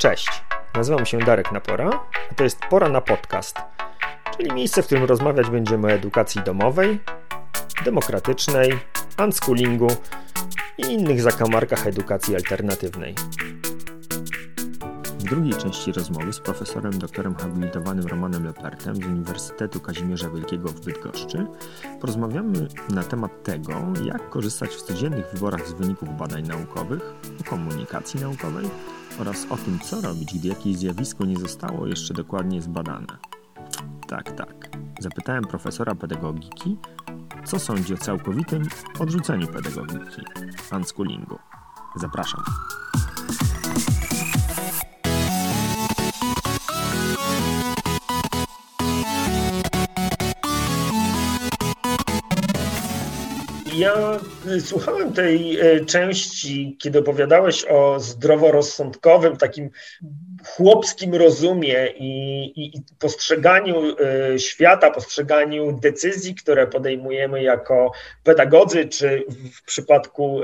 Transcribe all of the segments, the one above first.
Cześć, nazywam się Darek Napora, a to jest Pora na Podcast, czyli miejsce, w którym rozmawiać będziemy o edukacji domowej, demokratycznej, unschoolingu i innych zakamarkach edukacji alternatywnej. W drugiej części rozmowy z profesorem doktorem habilitowanym Romanem Lepertem z Uniwersytetu Kazimierza Wielkiego w Bydgoszczy porozmawiamy na temat tego, jak korzystać w codziennych wyborach z wyników badań naukowych, komunikacji naukowej oraz o tym, co robić, gdy jakieś zjawisko nie zostało jeszcze dokładnie zbadane. Tak, tak. Zapytałem profesora pedagogiki, co sądzi o całkowitym odrzuceniu pedagogiki, unschoolingu. Zapraszam. Ja y, słuchałem tej y, części, kiedy opowiadałeś o zdroworozsądkowym, takim chłopskim rozumie i, i, i, postrzeganiu y, świata, postrzeganiu decyzji, które podejmujemy jako pedagodzy, czy w przypadku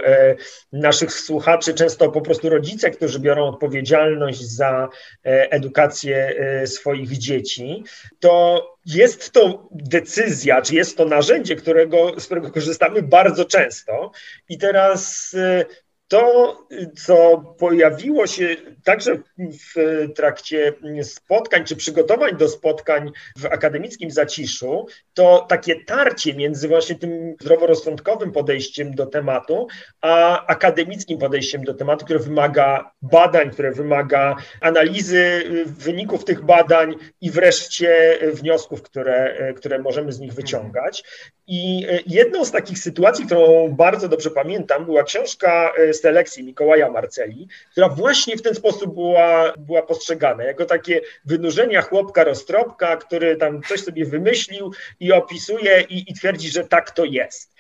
naszych słuchaczy, często po prostu rodzice, którzy biorą odpowiedzialność za edukację swoich dzieci, to jest to decyzja, czy jest to narzędzie, którego, z którego korzystamy bardzo często. I teraz y, to, co pojawiło się także w trakcie spotkań czy przygotowań do spotkań w akademickim zaciszu, to takie tarcie między właśnie tym zdroworozsądkowym podejściem do tematu, a akademickim podejściem do tematu, które wymaga badań, które wymaga analizy wyników tych badań i wreszcie wniosków, które, które możemy z nich wyciągać. I jedną z takich sytuacji, którą bardzo dobrze pamiętam, była książka selekcji Mikołaja Marceli, która właśnie w ten sposób była, była postrzegana, jako takie wynurzenia chłopka roztropka, który tam coś sobie wymyślił i opisuje i, i twierdzi, że tak to jest.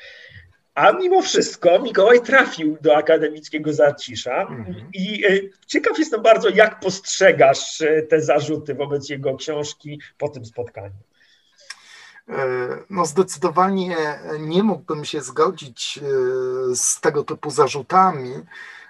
A mimo wszystko Mikołaj trafił do akademickiego zacisza mhm. i e, ciekaw jestem bardzo, jak postrzegasz e, te zarzuty wobec jego książki po tym spotkaniu. E, no zdecydowanie nie mógłbym się zgodzić e, z tego typu zarzutami,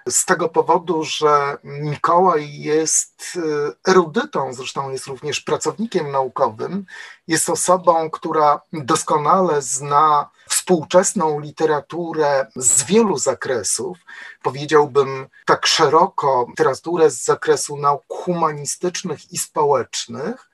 z tego powodu, że Mikołaj jest e, erudytą, zresztą jest również pracownikiem naukowym, jest osobą, która doskonale zna współczesną literaturę z wielu zakresów, powiedziałbym tak szeroko, literaturę z zakresu nauk humanistycznych i społecznych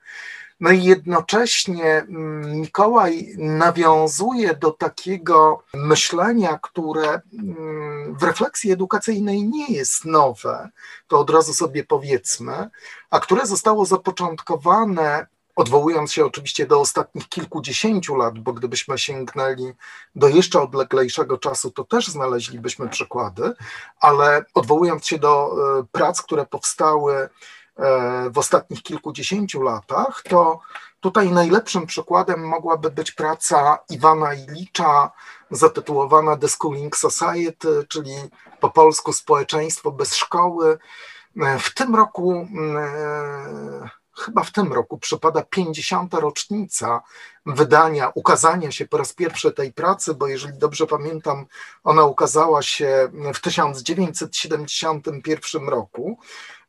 no i jednocześnie mm, Mikołaj nawiązuje do takiego myślenia, które mm, w refleksji edukacyjnej nie jest nowe, to od razu sobie powiedzmy, a które zostało zapoczątkowane odwołując się oczywiście do ostatnich kilkudziesięciu lat, bo gdybyśmy sięgnęli do jeszcze odleglejszego czasu, to też znaleźlibyśmy przykłady, ale odwołując się do e, prac, które powstały w ostatnich kilkudziesięciu latach, to tutaj najlepszym przykładem mogłaby być praca Iwana Ilicza zatytułowana The Schooling Society, czyli po polsku Społeczeństwo bez szkoły. E, w tym roku e, chyba w tym roku przypada 50. rocznica wydania, ukazania się po raz pierwszy tej pracy, bo jeżeli dobrze pamiętam, ona ukazała się w 1971 roku.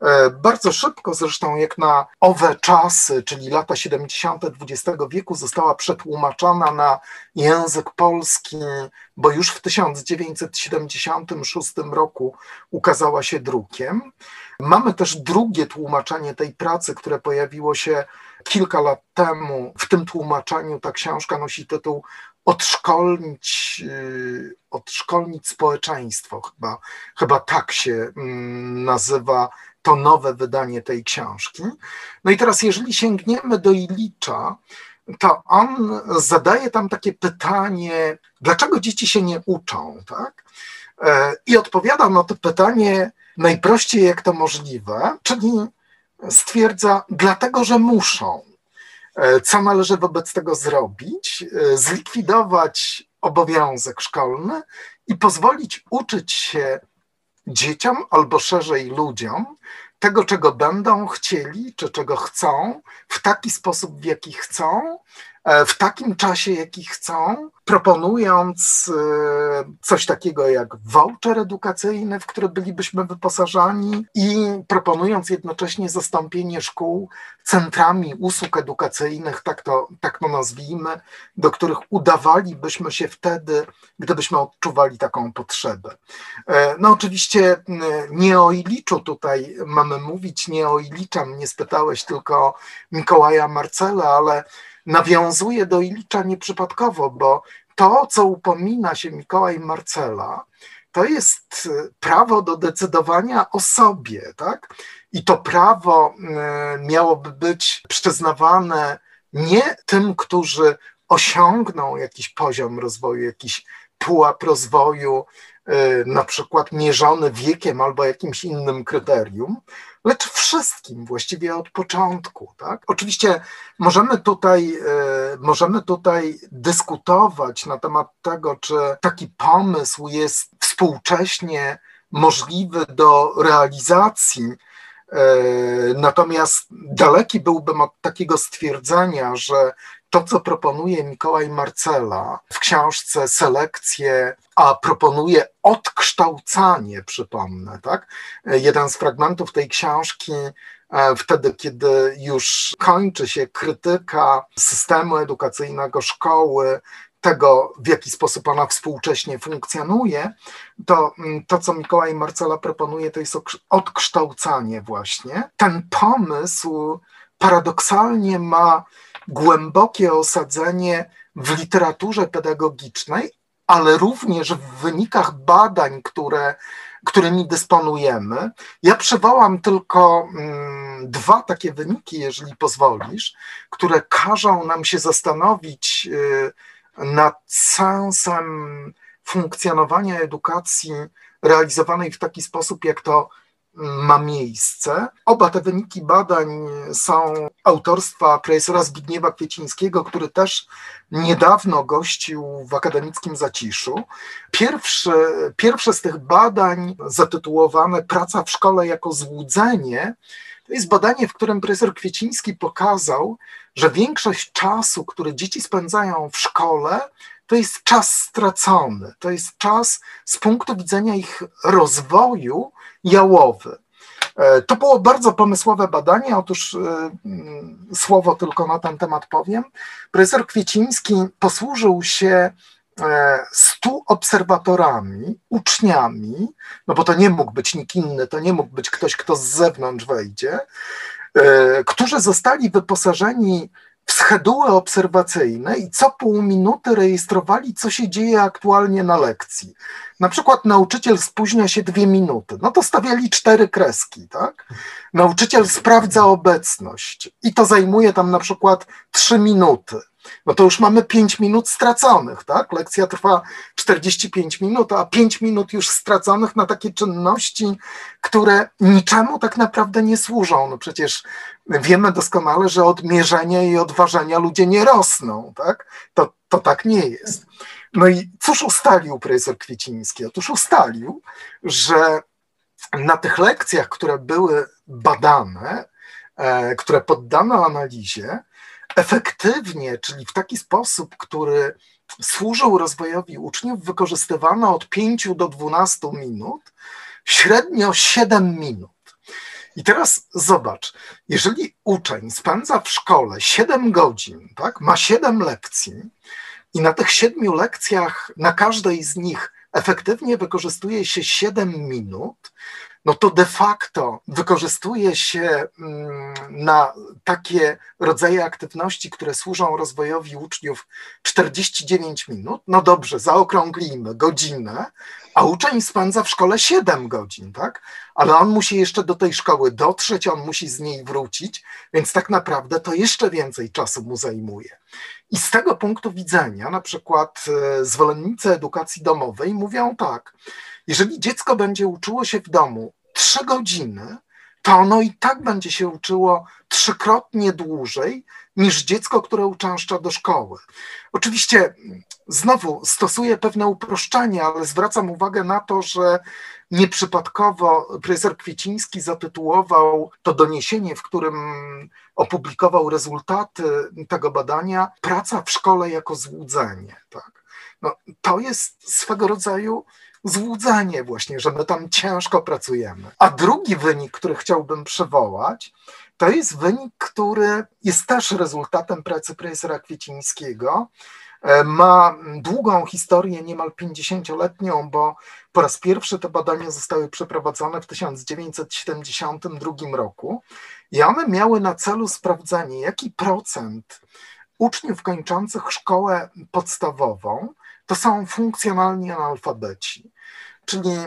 E, bardzo szybko zresztą, jak na owe czasy, czyli lata 70. XX wieku, została przetłumaczona na język polski, bo już w 1976 roku ukazała się drukiem. Mamy też drugie tłumaczenie tej pracy, które pojawiło się kilka lat temu. W tym tłumaczeniu ta książka nosi tytuł Odszkolnić, y, odszkolnić społeczeństwo, chyba, chyba tak się mm, nazywa to nowe wydanie tej książki. No i teraz, jeżeli sięgniemy do Ilicza, to on zadaje tam takie pytanie, dlaczego dzieci się nie uczą, tak? E, I odpowiada na to pytanie najprościej jak to możliwe, czyli stwierdza, dlatego że muszą. E, co należy wobec tego zrobić? E, zlikwidować obowiązek szkolny i pozwolić uczyć się dzieciom albo szerzej ludziom tego, czego będą chcieli, czy czego chcą, w taki sposób, w jaki chcą, w takim czasie, jaki chcą, proponując e, coś takiego jak voucher edukacyjny, w który bylibyśmy wyposażani i proponując jednocześnie zastąpienie szkół centrami usług edukacyjnych, tak to, tak to nazwijmy, do których udawalibyśmy się wtedy, gdybyśmy odczuwali taką potrzebę. E, no oczywiście nie o Iliczu tutaj mamy mówić, nie o Ilicza mnie spytałeś, tylko Mikołaja Marcela, ale nawiązuje do Ilicza nieprzypadkowo, bo to, co upomina się Mikołaj Marcela, to jest e, prawo do decydowania o sobie, tak? I to prawo e, miałoby być przyznawane nie tym, którzy osiągną jakiś poziom rozwoju, jakiś pułap rozwoju, e, na przykład mierzony wiekiem albo jakimś innym kryterium, lecz wszystkim właściwie od początku. Tak? Oczywiście możemy tutaj, e, możemy tutaj dyskutować na temat tego, czy taki pomysł jest współcześnie możliwy do realizacji. E, natomiast daleki byłbym od takiego stwierdzenia, że to, co proponuje Mikołaj Marcela w książce Selekcje, a proponuje odkształcanie, przypomnę, tak? Jeden z fragmentów tej książki e, wtedy, kiedy już kończy się krytyka systemu edukacyjnego szkoły, tego, w jaki sposób ona współcześnie funkcjonuje, to mm, to, co Mikołaj Marcela proponuje, to jest odkształcanie właśnie. Ten pomysł paradoksalnie ma głębokie osadzenie w literaturze pedagogicznej, ale również w wynikach badań, które, którymi dysponujemy. Ja przywołam tylko mm, dwa takie wyniki, jeżeli pozwolisz, które każą nam się zastanowić y, nad sensem funkcjonowania edukacji realizowanej w taki sposób, jak to ma miejsce. Oba te wyniki badań są autorstwa profesora Zbigniewa Kwiecińskiego, który też niedawno gościł w akademickim zaciszu. Pierwsze, pierwsze z tych badań, zatytułowane Praca w szkole jako złudzenie, to jest badanie, w którym profesor Kwieciński pokazał, że większość czasu, który dzieci spędzają w szkole, to jest czas stracony, to jest czas z punktu widzenia ich rozwoju jałowy. E, to było bardzo pomysłowe badanie. Otóż e, mm, słowo tylko na ten temat powiem. Profesor Kwieciński posłużył się e, stu obserwatorami, uczniami, no bo to nie mógł być nikt inny, to nie mógł być ktoś, kto z zewnątrz wejdzie, którzy zostali wyposażeni scheduły obserwacyjne i co pół minuty rejestrowali, co się dzieje aktualnie na lekcji. Na przykład nauczyciel spóźnia się dwie minuty, no to stawiali cztery kreski, tak? Nauczyciel sprawdza obecność i to zajmuje tam na przykład trzy minuty no to już mamy 5 minut straconych, tak? Lekcja trwa 45 minut, a 5 minut już straconych na takie czynności, które niczemu tak naprawdę nie służą. No przecież wiemy doskonale, że od mierzenia i odważenia ludzie nie rosną, tak? To, to tak nie jest. No i cóż ustalił profesor Kwieciński? Otóż ustalił, że na tych lekcjach, które były badane, e, które poddano analizie, efektywnie, czyli w taki sposób, który służył rozwojowi uczniów, wykorzystywano od 5 do 12 minut, średnio 7 minut. I teraz zobacz, jeżeli uczeń spędza w szkole 7 godzin, tak, ma 7 lekcji i na tych 7 lekcjach, na każdej z nich efektywnie wykorzystuje się 7 minut, no to de facto wykorzystuje się mm, na takie rodzaje aktywności, które służą rozwojowi uczniów 49 minut. No dobrze, zaokrąglimy godzinę, a uczeń spędza w szkole 7 godzin, tak? Ale on musi jeszcze do tej szkoły dotrzeć, on musi z niej wrócić, więc tak naprawdę to jeszcze więcej czasu mu zajmuje. I z tego punktu widzenia, na przykład e, zwolennicy edukacji domowej mówią tak, jeżeli dziecko będzie uczyło się w domu trzy godziny, to ono i tak będzie się uczyło trzykrotnie dłużej niż dziecko, które uczęszcza do szkoły. Oczywiście znowu stosuję pewne uproszczenie, ale zwracam uwagę na to, że nieprzypadkowo profesor Kwieciński zatytułował to doniesienie, w którym opublikował rezultaty tego badania, praca w szkole jako złudzenie. Tak? No, to jest swego rodzaju złudzenie właśnie, że my tam ciężko pracujemy. A drugi wynik, który chciałbym przywołać, to jest wynik, który jest też rezultatem pracy profesora Kwiecińskiego. E, ma długą historię, niemal 50-letnią, bo po raz pierwszy te badania zostały przeprowadzone w 1972 roku i one miały na celu sprawdzenie, jaki procent uczniów kończących szkołę podstawową to są funkcjonalni analfabeci czyli e,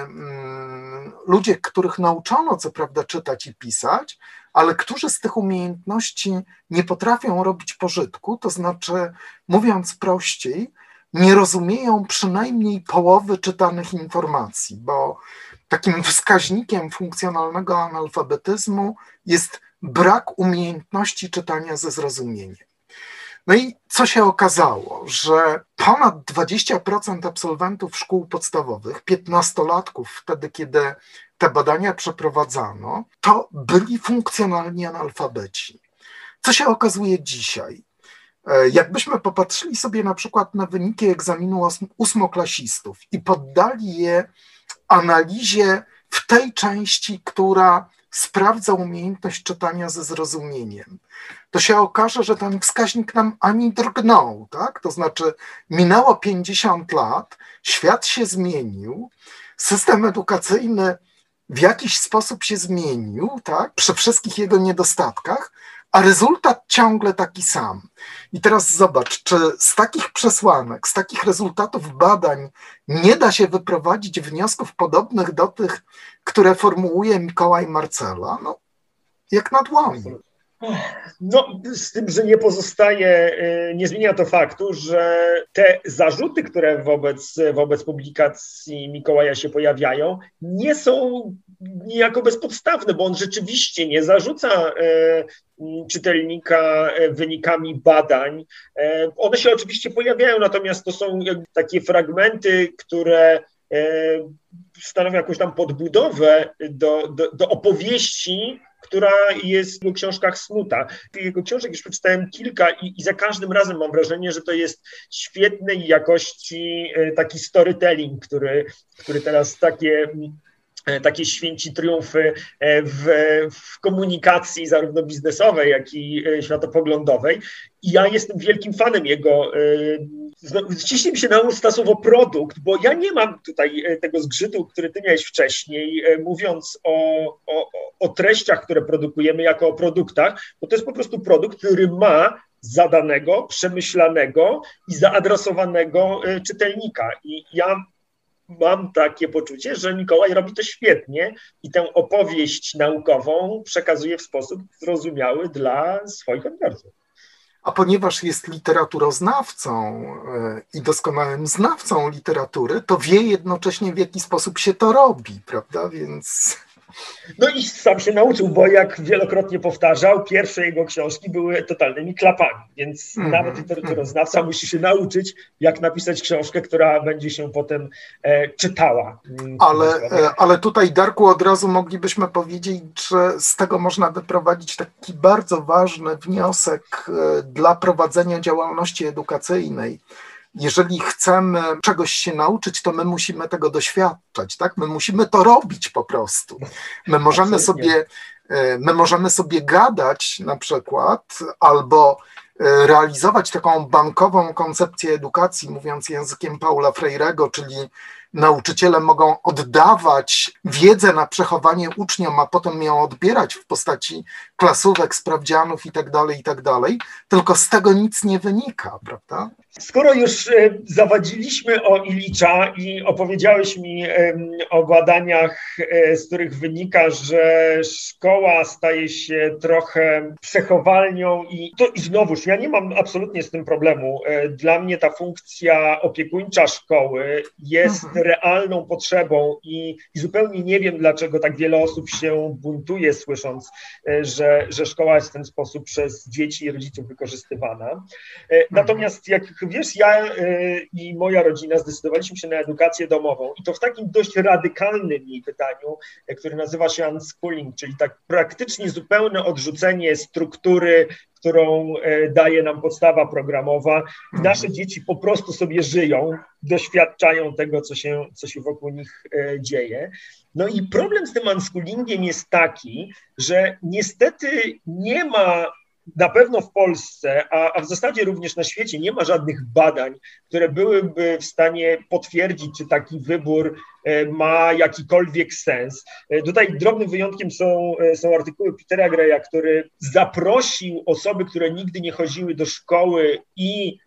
mm, ludzie, których nauczono co prawda czytać i pisać, ale którzy z tych umiejętności nie potrafią robić pożytku, to znaczy, mówiąc prościej, nie rozumieją przynajmniej połowy czytanych informacji, bo takim wskaźnikiem funkcjonalnego analfabetyzmu jest brak umiejętności czytania ze zrozumieniem. No i co się okazało, że ponad 20% absolwentów szkół podstawowych, 15-latków, wtedy kiedy te badania przeprowadzano, to byli funkcjonalni analfabeci. Co się okazuje dzisiaj? E, jakbyśmy popatrzyli sobie na przykład na wyniki egzaminu ósmoklasistów i poddali je analizie w tej części, która sprawdza umiejętność czytania ze zrozumieniem, to się okaże, że ten wskaźnik nam ani drgnął, tak? To znaczy minęło 50 lat, świat się zmienił, system edukacyjny w jakiś sposób się zmienił, tak? Przy wszystkich jego niedostatkach, a rezultat ciągle taki sam. I teraz zobacz, czy z takich przesłanek, z takich rezultatów badań nie da się wyprowadzić wniosków podobnych do tych, które formułuje Mikołaj Marcela? No, jak na dłoni. No, z tym, że nie pozostaje, y, nie zmienia to faktu, że te zarzuty, które wobec, wobec publikacji Mikołaja się pojawiają, nie są niejako bezpodstawne, bo on rzeczywiście nie zarzuca y, czytelnika y, wynikami badań. One się oczywiście pojawiają, natomiast to są takie fragmenty, które stanowią jakąś tam podbudowę do, do, do opowieści, która jest w książkach snuta. Jego książek już przeczytałem kilka i, i, za każdym razem mam wrażenie, że to jest świetnej jakości e, taki storytelling, który, który teraz takie e, takie święci triumfy e, w, w, komunikacji zarówno biznesowej, jak i światopoglądowej. I ja jestem wielkim fanem jego Ściśnij mi się na usta słowo produkt, bo ja nie mam tutaj e, tego zgrzytu, który ty miałeś wcześniej, e, mówiąc o, o, o treściach, które produkujemy jako o produktach, bo to jest po prostu produkt, który ma zadanego, przemyślanego i zaadresowanego e, czytelnika. I ja mam takie poczucie, że Mikołaj robi to świetnie i tę opowieść naukową przekazuje w sposób zrozumiały dla swoich odbiorców. A ponieważ jest literaturoznawcą e, i doskonałym znawcą literatury, to wie jednocześnie, w jaki sposób się to robi, prawda? Więc no i sam się nauczył, bo jak wielokrotnie powtarzał, pierwsze jego książki były totalnymi klapami, więc mm, nawet literaturoznawca musi się nauczyć, jak napisać książkę, która będzie się potem e, czytała. Mm, ale, e, ale tutaj, Darku, od razu moglibyśmy powiedzieć, że z tego można wyprowadzić taki bardzo ważny wniosek e, dla prowadzenia działalności edukacyjnej jeżeli chcemy czegoś się nauczyć, to my musimy tego doświadczać, tak? My musimy to robić po prostu. My możemy sobie, e, my możemy sobie gadać na przykład albo e, realizować taką bankową koncepcję edukacji, mówiąc językiem Paula Freirego, czyli nauczyciele mogą oddawać wiedzę na przechowanie uczniom, a potem ją odbierać w postaci klasówek, sprawdzianów i tak dalej, i tak dalej, tylko z tego nic nie wynika, prawda? Skoro już e, zawadziliśmy o Ilicza i opowiedziałeś mi o badaniach, e, z których wynika, że szkoła staje się trochę przechowalnią i to i znowuż, ja nie mam absolutnie z tym problemu. E, dla mnie ta funkcja opiekuńcza szkoły jest mhm. realną potrzebą i, i zupełnie nie wiem, dlaczego tak wiele osób się buntuje, słysząc, że, że szkoła jest w ten sposób przez dzieci i rodziców wykorzystywana. Mhm. Natomiast jak wiesz, ja y, i moja rodzina zdecydowaliśmy się na edukację domową i to w takim dość radykalnym jej pytaniu, e, które nazywa się unschooling, czyli tak praktycznie zupełne odrzucenie struktury którą e, daje nam podstawa programowa. Mhm. Nasze dzieci po prostu sobie żyją, doświadczają tego, co się, co się wokół nich e, dzieje. No i problem z tym unschoolingiem jest taki, że niestety nie ma na pewno w Polsce, a, a, w zasadzie również na świecie nie ma żadnych badań, które byłyby w stanie potwierdzić, czy taki wybór e, ma jakikolwiek sens. E, tutaj drobnym wyjątkiem są, e, są artykuły Petera Greya, który zaprosił osoby, które nigdy nie chodziły do szkoły i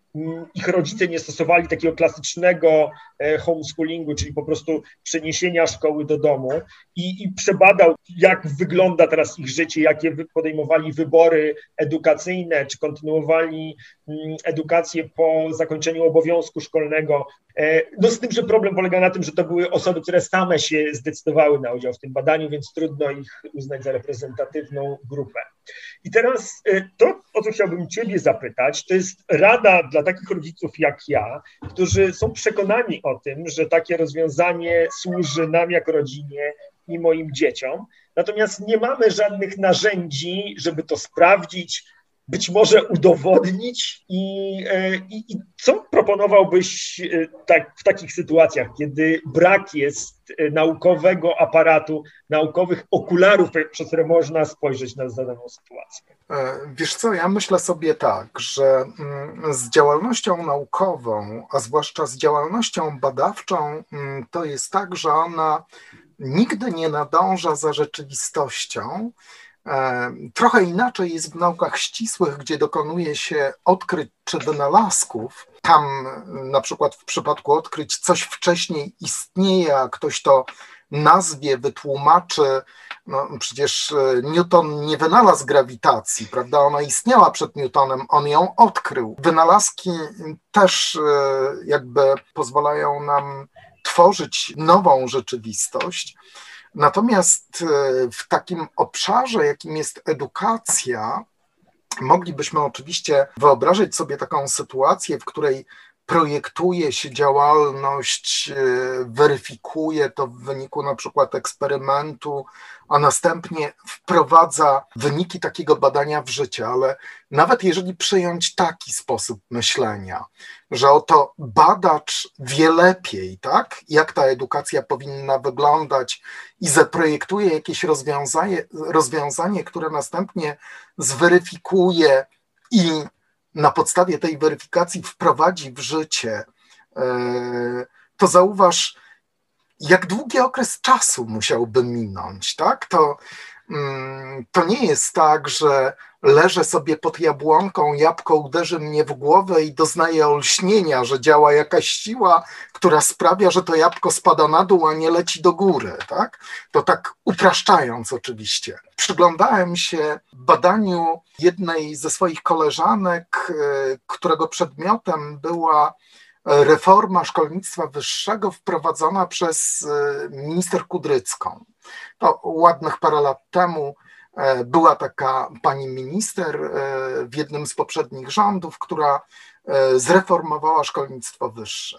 ich rodzice nie stosowali takiego klasycznego e, homeschoolingu, czyli po prostu przeniesienia szkoły do domu i, i, przebadał, jak wygląda teraz ich życie, jakie podejmowali wybory edukacyjne, czy kontynuowali mm, edukację po zakończeniu obowiązku szkolnego. E, no z tym, że problem polega na tym, że to były osoby, które same się zdecydowały na udział w tym badaniu, więc trudno ich uznać za reprezentatywną grupę. I teraz e, to, o co chciałbym Ciebie zapytać, to jest rada dla takich rodziców jak ja, którzy są przekonani o tym, że takie rozwiązanie służy nam jako rodzinie i moim dzieciom. Natomiast nie mamy żadnych narzędzi, żeby to sprawdzić, być może udowodnić i, e, i, i, co proponowałbyś e, tak, w takich sytuacjach, kiedy brak jest e, naukowego aparatu, naukowych okularów, przez które można spojrzeć na daną sytuację? Wiesz co, ja myślę sobie tak, że mm, z działalnością naukową, a zwłaszcza z działalnością badawczą, mm, to jest tak, że ona nigdy nie nadąża za rzeczywistością, trochę inaczej jest w naukach ścisłych, gdzie dokonuje się odkryć czy wynalazków. Tam na przykład w przypadku odkryć coś wcześniej istnieje, a ktoś to nazwie, wytłumaczy. No, przecież e, Newton nie wynalazł grawitacji, prawda? Ona istniała przed Newtonem, on ją odkrył. Wynalazki też e, jakby pozwalają nam tworzyć nową rzeczywistość. Natomiast e, w takim obszarze, jakim jest edukacja, moglibyśmy oczywiście wyobrazić sobie taką sytuację, w której projektuje się działalność, e, weryfikuje to w wyniku na przykład eksperymentu, a następnie wprowadza wyniki takiego badania w życie. Ale nawet jeżeli przyjąć taki sposób myślenia, że oto badacz wie lepiej, tak, jak ta edukacja powinna wyglądać i zaprojektuje jakieś rozwiązanie, rozwiązanie które następnie zweryfikuje i na podstawie tej weryfikacji wprowadzi w życie, e, to zauważ, jak długi okres czasu musiałby minąć, tak? To, to nie jest tak, że leżę sobie pod jabłonką, jabłko uderzy mnie w głowę i doznaję olśnienia, że działa jakaś siła, która sprawia, że to jabłko spada na dół, a nie leci do góry, tak? To tak upraszczając oczywiście. Przyglądałem się badaniu jednej ze swoich koleżanek, e, którego przedmiotem była reforma szkolnictwa wyższego wprowadzona przez e, minister Kudrycką. To ładnych parę lat temu E, była taka pani minister e, w jednym z poprzednich rządów, która zreformowała szkolnictwo wyższe.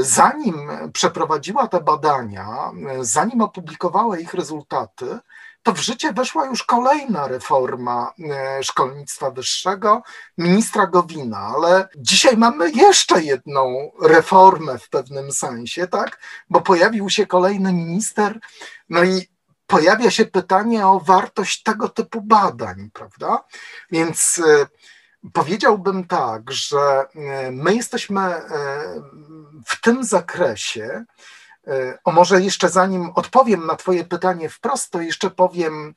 Zanim przeprowadziła te badania, zanim opublikowała ich rezultaty, to w życie weszła już kolejna reforma szkolnictwa wyższego ministra Gowina, ale dzisiaj mamy jeszcze jedną reformę w pewnym sensie, tak? Bo pojawił się kolejny minister, no i pojawia się pytanie o wartość tego typu badań, prawda? Więc e, powiedziałbym tak, że e, my jesteśmy e, w tym zakresie, o może jeszcze zanim odpowiem na Twoje pytanie wprost, to jeszcze powiem,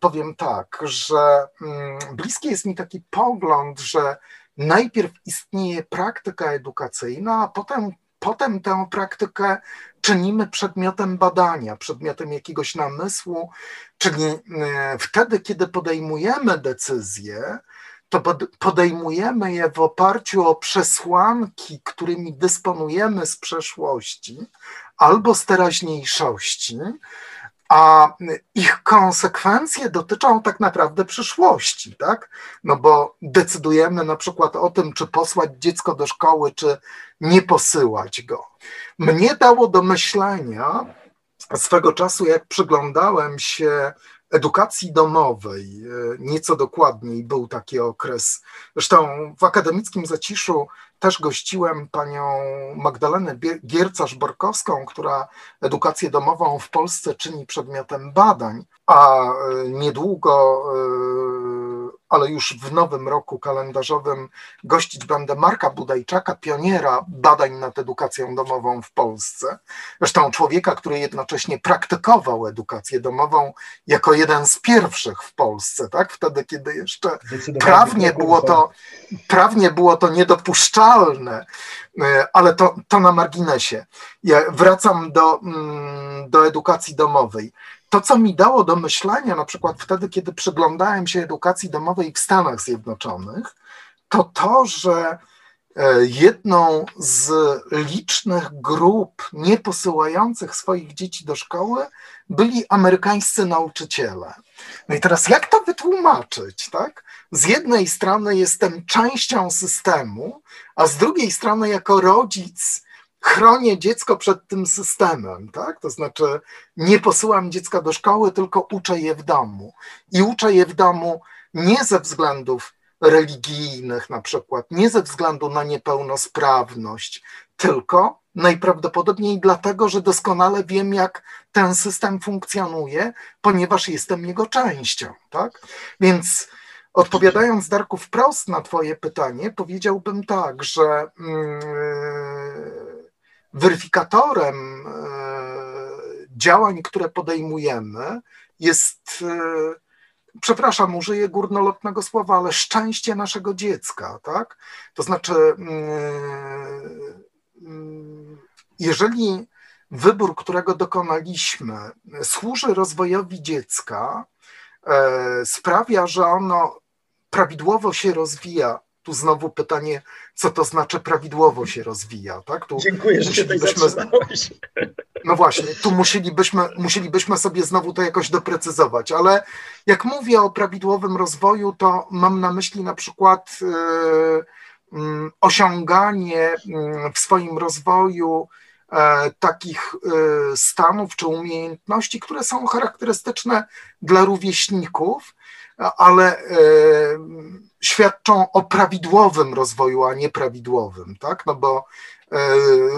powiem tak, że mm, bliski jest mi taki pogląd, że najpierw istnieje praktyka edukacyjna, a potem, potem tę praktykę czynimy przedmiotem badania, przedmiotem jakiegoś namysłu, czyli e, wtedy, kiedy podejmujemy decyzje, to podejmujemy je w oparciu o przesłanki, którymi dysponujemy z przeszłości albo z teraźniejszości, a ich konsekwencje dotyczą tak naprawdę przyszłości, tak? No bo decydujemy na przykład o tym, czy posłać dziecko do szkoły, czy nie posyłać go. Mnie dało do myślenia swego czasu, jak przyglądałem się edukacji domowej, e, nieco dokładniej był taki okres. Zresztą w akademickim zaciszu też gościłem panią Magdalenę Giercarz-Borkowską, która edukację domową w Polsce czyni przedmiotem badań, a e, niedługo e, ale już w nowym roku kalendarzowym gościć będę Marka Budajczaka, pioniera badań nad edukacją domową w Polsce. Zresztą człowieka, który jednocześnie praktykował edukację domową jako jeden z pierwszych w Polsce, tak? Wtedy, kiedy jeszcze prawnie było to, prawnie było to niedopuszczalne, e, ale to, to na marginesie. Ja wracam do, mm, do edukacji domowej to, co mi dało do myślenia, na przykład wtedy, kiedy przyglądałem się edukacji domowej w Stanach Zjednoczonych, to to, że e, jedną z licznych grup nieposyłających swoich dzieci do szkoły byli amerykańscy nauczyciele. No i teraz jak to wytłumaczyć, tak? Z jednej strony jestem częścią systemu, a z drugiej strony jako rodzic chronię dziecko przed tym systemem, tak? To znaczy nie posyłam dziecka do szkoły, tylko uczę je w domu. I uczę je w domu nie ze względów religijnych na przykład, nie ze względu na niepełnosprawność, tylko najprawdopodobniej dlatego, że doskonale wiem, jak ten system funkcjonuje, ponieważ jestem jego częścią, tak? Więc odpowiadając Darku wprost na twoje pytanie, powiedziałbym tak, że yy, weryfikatorem e, działań, które podejmujemy, jest, e, przepraszam, użyję górnolotnego słowa, ale szczęście naszego dziecka, tak? To znaczy, mm, mm, jeżeli wybór, którego dokonaliśmy, służy rozwojowi dziecka, e, sprawia, że ono prawidłowo się rozwija tu znowu pytanie, co to znaczy prawidłowo się rozwija, tak? Tu Dziękuję, że się tutaj zatrzymałeś. No właśnie, tu musielibyśmy, musielibyśmy sobie znowu to jakoś doprecyzować, ale jak mówię o prawidłowym rozwoju, to mam na myśli na przykład yy, osiąganie yy, w swoim rozwoju takich e, stanów czy umiejętności, które są charakterystyczne dla rówieśników, ale e, świadczą o prawidłowym rozwoju, a nieprawidłowym, tak? No bo e,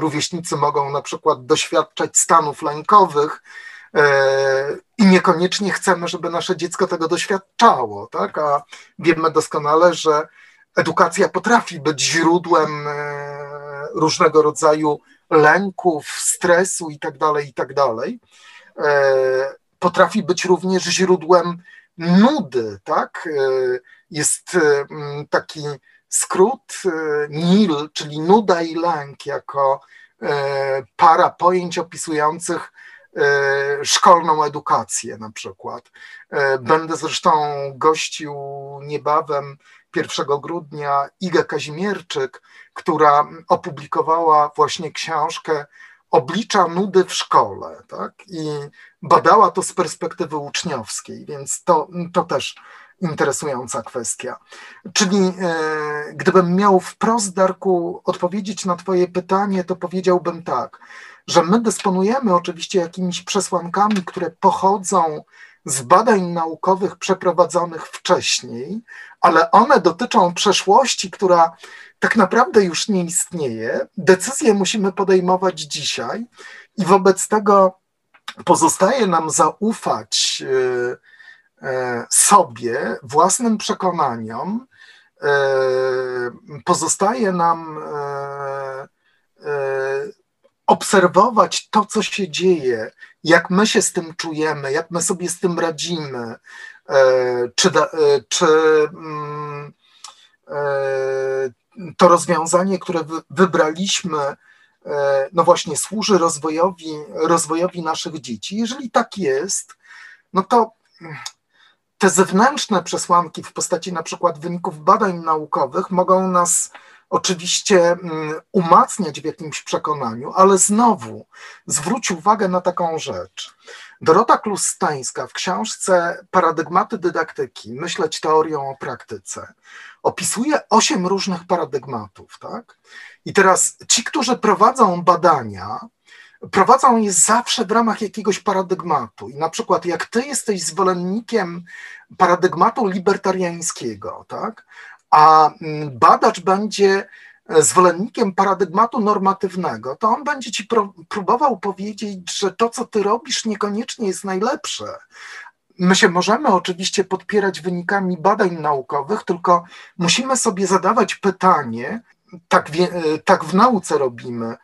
rówieśnicy mogą na przykład doświadczać stanów lękowych e, i niekoniecznie chcemy, żeby nasze dziecko tego doświadczało, tak? A wiemy doskonale, że edukacja potrafi być źródłem różnego rodzaju lęków, stresu itd., tak itd. Tak potrafi być również źródłem nudy, tak? E, jest e, taki skrót e, NIL, czyli nuda i lęk, jako para pojęć opisujących szkolną edukację na przykład. Będę zresztą gościł niebawem 1 grudnia Igę Kazimierczyk, która opublikowała właśnie książkę oblicza nudy w szkole, tak? I badała to z perspektywy uczniowskiej, więc to, to też interesująca kwestia. Czyli e, gdybym miał wprost, Darku, odpowiedzieć na Twoje pytanie, to powiedziałbym tak, że my dysponujemy oczywiście jakimiś przesłankami, które pochodzą z badań naukowych przeprowadzonych wcześniej, ale one dotyczą przeszłości, która tak naprawdę już nie istnieje. Decyzje musimy podejmować dzisiaj i wobec tego pozostaje nam zaufać e, e, sobie, własnym przekonaniom, e, pozostaje nam obserwować to, co się dzieje, jak my się z tym czujemy, jak my sobie z tym radzimy, czy, czy mm, to rozwiązanie, które wybraliśmy, no właśnie służy rozwojowi, rozwojowi naszych dzieci. Jeżeli tak jest, no to te zewnętrzne przesłanki w postaci na przykład wyników badań naukowych mogą nas oczywiście mm, umacniać w jakimś przekonaniu, ale znowu zwróć uwagę na taką rzecz. Dorota Klustańska w książce Paradygmaty dydaktyki, myśleć teorią o praktyce, opisuje osiem różnych paradygmatów, tak? I teraz ci, którzy prowadzą badania, prowadzą je zawsze w ramach jakiegoś paradygmatu. I na przykład, jak ty jesteś zwolennikiem paradygmatu libertariańskiego, tak? A mm, badacz będzie zwolennikiem paradygmatu normatywnego, to on będzie ci próbował powiedzieć, że to, co ty robisz, niekoniecznie jest najlepsze. My się możemy oczywiście podpierać wynikami badań naukowych, tylko musimy sobie zadawać pytanie, tak, wie, tak w nauce robimy, e,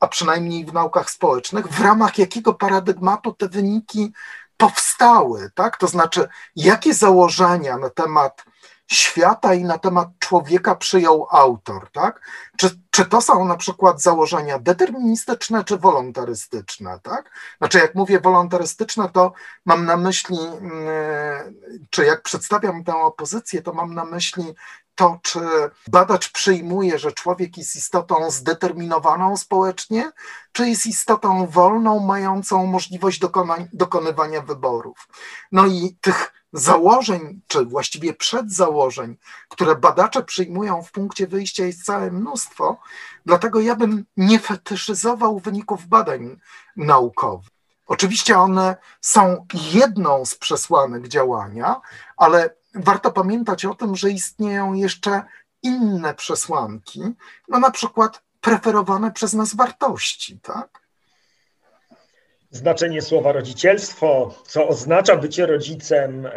a przynajmniej w naukach społecznych, w ramach jakiego paradygmatu te wyniki powstały, tak? To znaczy, jakie założenia na temat świata i na temat człowieka przyjął autor, tak? Czy, czy to są na przykład założenia deterministyczne czy wolontarystyczne, tak? Znaczy, jak mówię wolontarystyczne, to mam na myśli, mm, czy jak przedstawiam tę opozycję, to mam na myśli to, czy badacz przyjmuje, że człowiek jest istotą zdeterminowaną społecznie, czy jest istotą wolną, mającą możliwość dokonywania wyborów. No i tych założeń, czy właściwie przedzałożeń, które badacze przyjmują w punkcie wyjścia jest całe mnóstwo, dlatego ja bym nie fetyszyzował wyników badań naukowych. Oczywiście one są jedną z przesłanek działania, ale warto pamiętać o tym, że istnieją jeszcze inne przesłanki, no na przykład preferowane przez nas wartości, tak? Znaczenie słowa rodzicielstwo, co oznacza bycie rodzicem.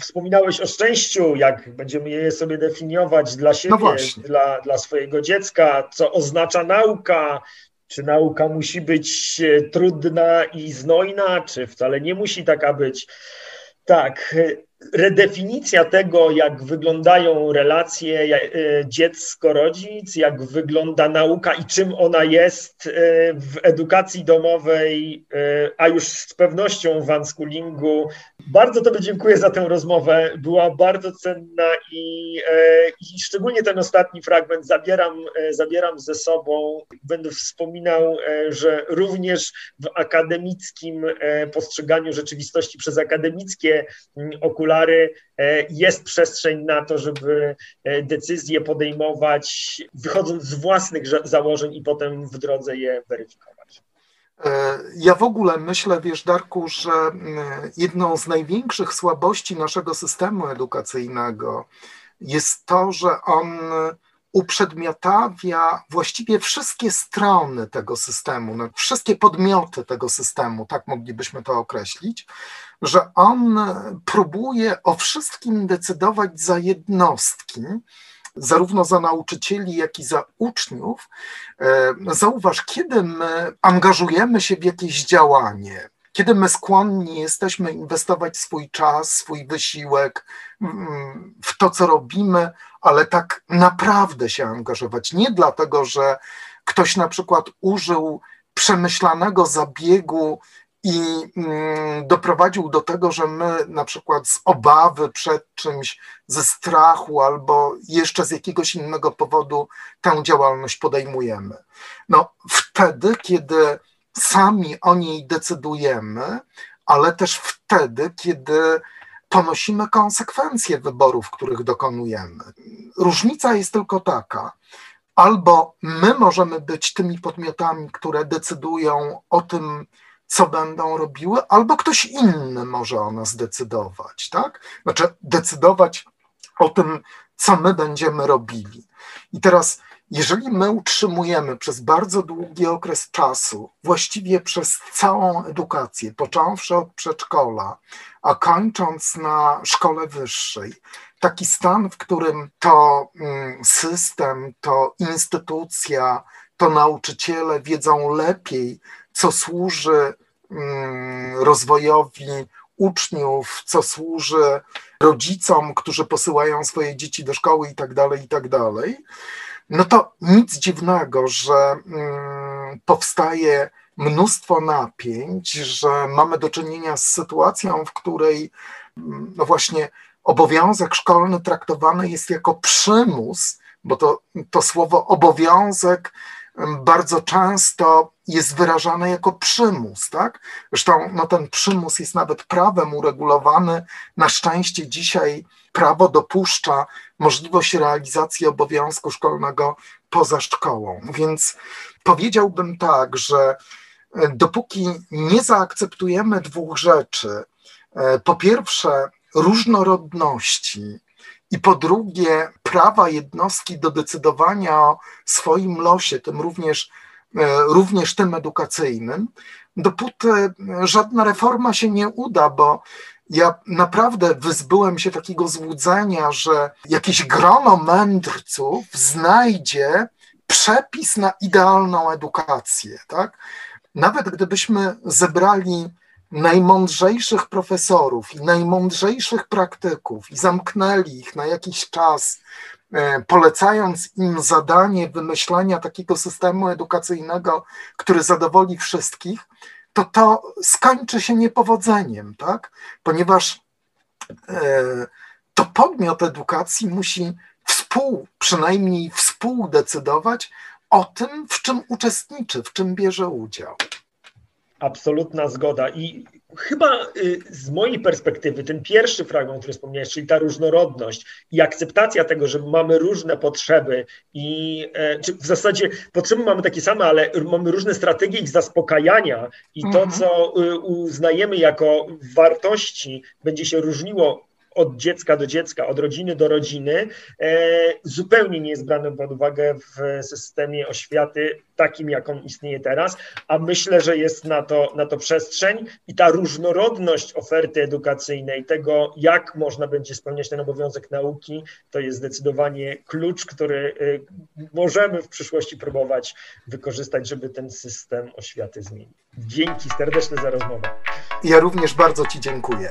Wspominałeś o szczęściu, jak będziemy je sobie definiować dla siebie, no dla, dla swojego dziecka, co oznacza nauka, czy nauka musi być e, trudna i znojna, czy wcale nie musi taka być. Tak, redefinicja tego, jak wyglądają relacje e, dziecko-rodzic, jak wygląda nauka i czym ona jest e, w edukacji domowej, e, a już z pewnością w unschoolingu. Bardzo Tobie dziękuję za tę rozmowę. Była bardzo cenna i, i szczególnie ten ostatni fragment zabieram, zabieram ze sobą. Będę wspominał, że również w akademickim postrzeganiu rzeczywistości przez akademickie okulary, e, jest przestrzeń na to, żeby e, decyzje podejmować, wychodząc z własnych założeń i potem w drodze je weryfikować. E, ja w ogóle myślę, wiesz, Darku, że jedną z największych słabości naszego systemu edukacyjnego jest to, że on uprzedmiotawia właściwie wszystkie strony tego systemu, no, wszystkie podmioty tego systemu, tak moglibyśmy to określić, że on próbuje o wszystkim decydować za jednostki, zarówno za nauczycieli, jak i za uczniów. E, zauważ, kiedy my angażujemy się w jakieś działanie, kiedy my skłonni jesteśmy inwestować swój czas, swój wysiłek w to, co robimy, ale tak naprawdę się angażować. Nie dlatego, że ktoś na przykład użył przemyślanego zabiegu i mm, doprowadził do tego, że my na przykład z obawy przed czymś, ze strachu albo jeszcze z jakiegoś innego powodu tę działalność podejmujemy. No, wtedy, kiedy sami o niej decydujemy, ale też wtedy, kiedy ponosimy konsekwencje wyborów, których dokonujemy. Różnica jest tylko taka, albo my możemy być tymi podmiotami, które decydują o tym, co będą robiły, albo ktoś inny może o nas decydować, tak? Znaczy decydować o tym, co my będziemy robili. I teraz jeżeli my utrzymujemy przez bardzo długi okres czasu, właściwie przez całą edukację, począwszy od przedszkola, a kończąc na szkole wyższej, taki stan, w którym to mm, system, to instytucja, to nauczyciele wiedzą lepiej, co służy mm, rozwojowi uczniów, co służy rodzicom, którzy posyłają swoje dzieci do szkoły i tak dalej, i tak dalej, no to nic dziwnego, że mm, powstaje mnóstwo napięć, że mamy do czynienia z sytuacją, w której mm, no właśnie obowiązek szkolny traktowany jest jako przymus, bo to, to słowo obowiązek bardzo często jest wyrażane jako przymus, tak? Zresztą no, ten przymus jest nawet prawem uregulowany. Na szczęście dzisiaj prawo dopuszcza możliwość realizacji obowiązku szkolnego poza szkołą. Więc powiedziałbym tak, że e, dopóki nie zaakceptujemy dwóch rzeczy, e, po pierwsze różnorodności, i po drugie prawa jednostki do decydowania o swoim losie, tym również, e, również tym edukacyjnym, dopóty żadna reforma się nie uda, bo ja naprawdę wyzbyłem się takiego złudzenia, że jakieś grono mędrców znajdzie przepis na idealną edukację. Tak? Nawet gdybyśmy zebrali najmądrzejszych profesorów i najmądrzejszych praktyków i zamknęli ich na jakiś czas, e, polecając im zadanie wymyślenia takiego systemu edukacyjnego, który zadowoli wszystkich, to to skończy się niepowodzeniem, tak? Ponieważ e, to podmiot edukacji musi współ, przynajmniej współdecydować o tym, w czym uczestniczy, w czym bierze udział. Absolutna zgoda. I chyba y, z mojej perspektywy ten pierwszy fragment, który wspomniałeś, czyli ta różnorodność i akceptacja tego, że mamy różne potrzeby i e, czy w zasadzie potrzeby mamy takie same, ale mamy różne strategie ich zaspokajania i to, mhm. co y, uznajemy jako wartości, będzie się różniło od dziecka do dziecka, od rodziny do rodziny, e, zupełnie nie jest brane pod uwagę w systemie oświaty takim, jaką istnieje teraz, a myślę, że jest na to, na to przestrzeń i ta różnorodność oferty edukacyjnej, tego jak można będzie spełniać ten obowiązek nauki, to jest zdecydowanie klucz, który e, możemy w przyszłości próbować wykorzystać, żeby ten system oświaty zmienić. Dzięki serdeczne za rozmowę. Ja również bardzo Ci dziękuję.